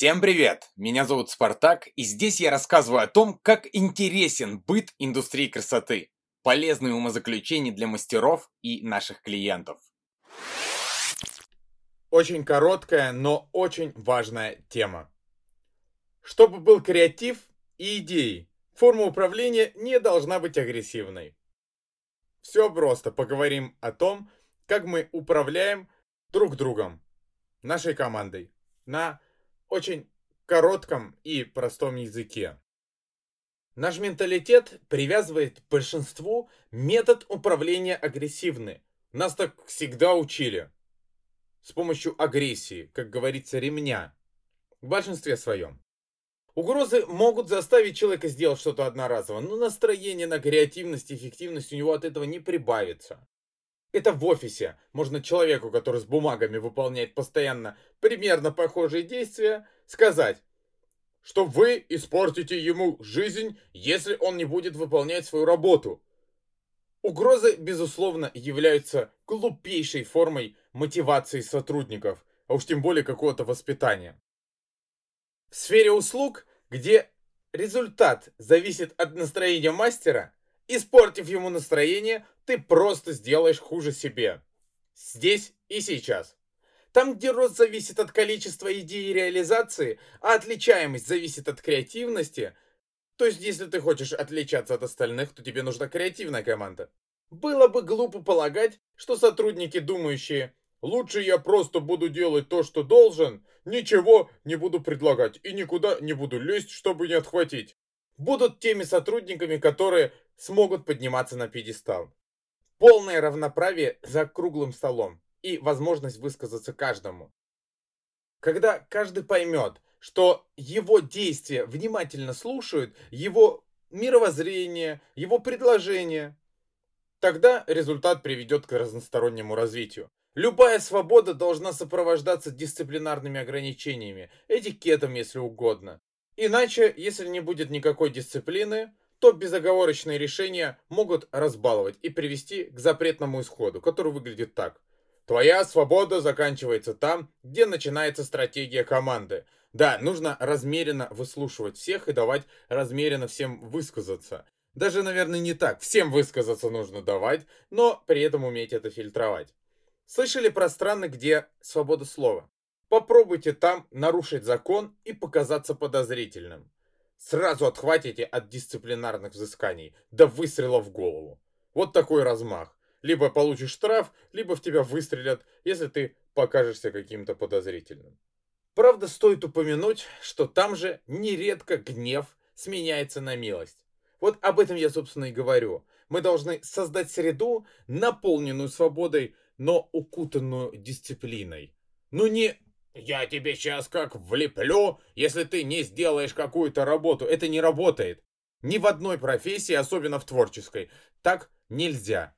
Всем привет! Меня зовут Спартак, и здесь я рассказываю о том, как интересен быт индустрии красоты, полезные умозаключения для мастеров и наших клиентов. Очень короткая, но очень важная тема. Чтобы был креатив и идеи, форма управления не должна быть агрессивной. Все просто, поговорим о том, как мы управляем друг другом, нашей командой, на очень коротком и простом языке. Наш менталитет привязывает к большинству метод управления агрессивный. Нас так всегда учили. С помощью агрессии, как говорится, ремня. В большинстве своем. Угрозы могут заставить человека сделать что-то одноразово, но настроение на креативность и эффективность у него от этого не прибавится. Это в офисе. Можно человеку, который с бумагами выполняет постоянно примерно похожие действия, сказать, что вы испортите ему жизнь, если он не будет выполнять свою работу. Угрозы, безусловно, являются глупейшей формой мотивации сотрудников, а уж тем более какого-то воспитания. В сфере услуг, где результат зависит от настроения мастера, испортив ему настроение, ты просто сделаешь хуже себе. Здесь и сейчас. Там, где рост зависит от количества идей и реализации, а отличаемость зависит от креативности, то есть если ты хочешь отличаться от остальных, то тебе нужна креативная команда. Было бы глупо полагать, что сотрудники, думающие «лучше я просто буду делать то, что должен», ничего не буду предлагать и никуда не буду лезть, чтобы не отхватить. Будут теми сотрудниками, которые смогут подниматься на пьедестал. Полное равноправие за круглым столом и возможность высказаться каждому. Когда каждый поймет, что его действия внимательно слушают, его мировоззрение, его предложение, тогда результат приведет к разностороннему развитию. Любая свобода должна сопровождаться дисциплинарными ограничениями, этикетом, если угодно. Иначе, если не будет никакой дисциплины, то безоговорочные решения могут разбаловать и привести к запретному исходу, который выглядит так. Твоя свобода заканчивается там, где начинается стратегия команды. Да, нужно размеренно выслушивать всех и давать размеренно всем высказаться. Даже, наверное, не так. Всем высказаться нужно давать, но при этом уметь это фильтровать. Слышали про страны, где свобода слова? Попробуйте там нарушить закон и показаться подозрительным сразу отхватите от дисциплинарных взысканий, до выстрела в голову. Вот такой размах. Либо получишь штраф, либо в тебя выстрелят, если ты покажешься каким-то подозрительным. Правда, стоит упомянуть, что там же нередко гнев сменяется на милость. Вот об этом я, собственно, и говорю. Мы должны создать среду, наполненную свободой, но укутанную дисциплиной. Ну не я тебе сейчас как влеплю, если ты не сделаешь какую-то работу. Это не работает. Ни в одной профессии, особенно в творческой. Так нельзя.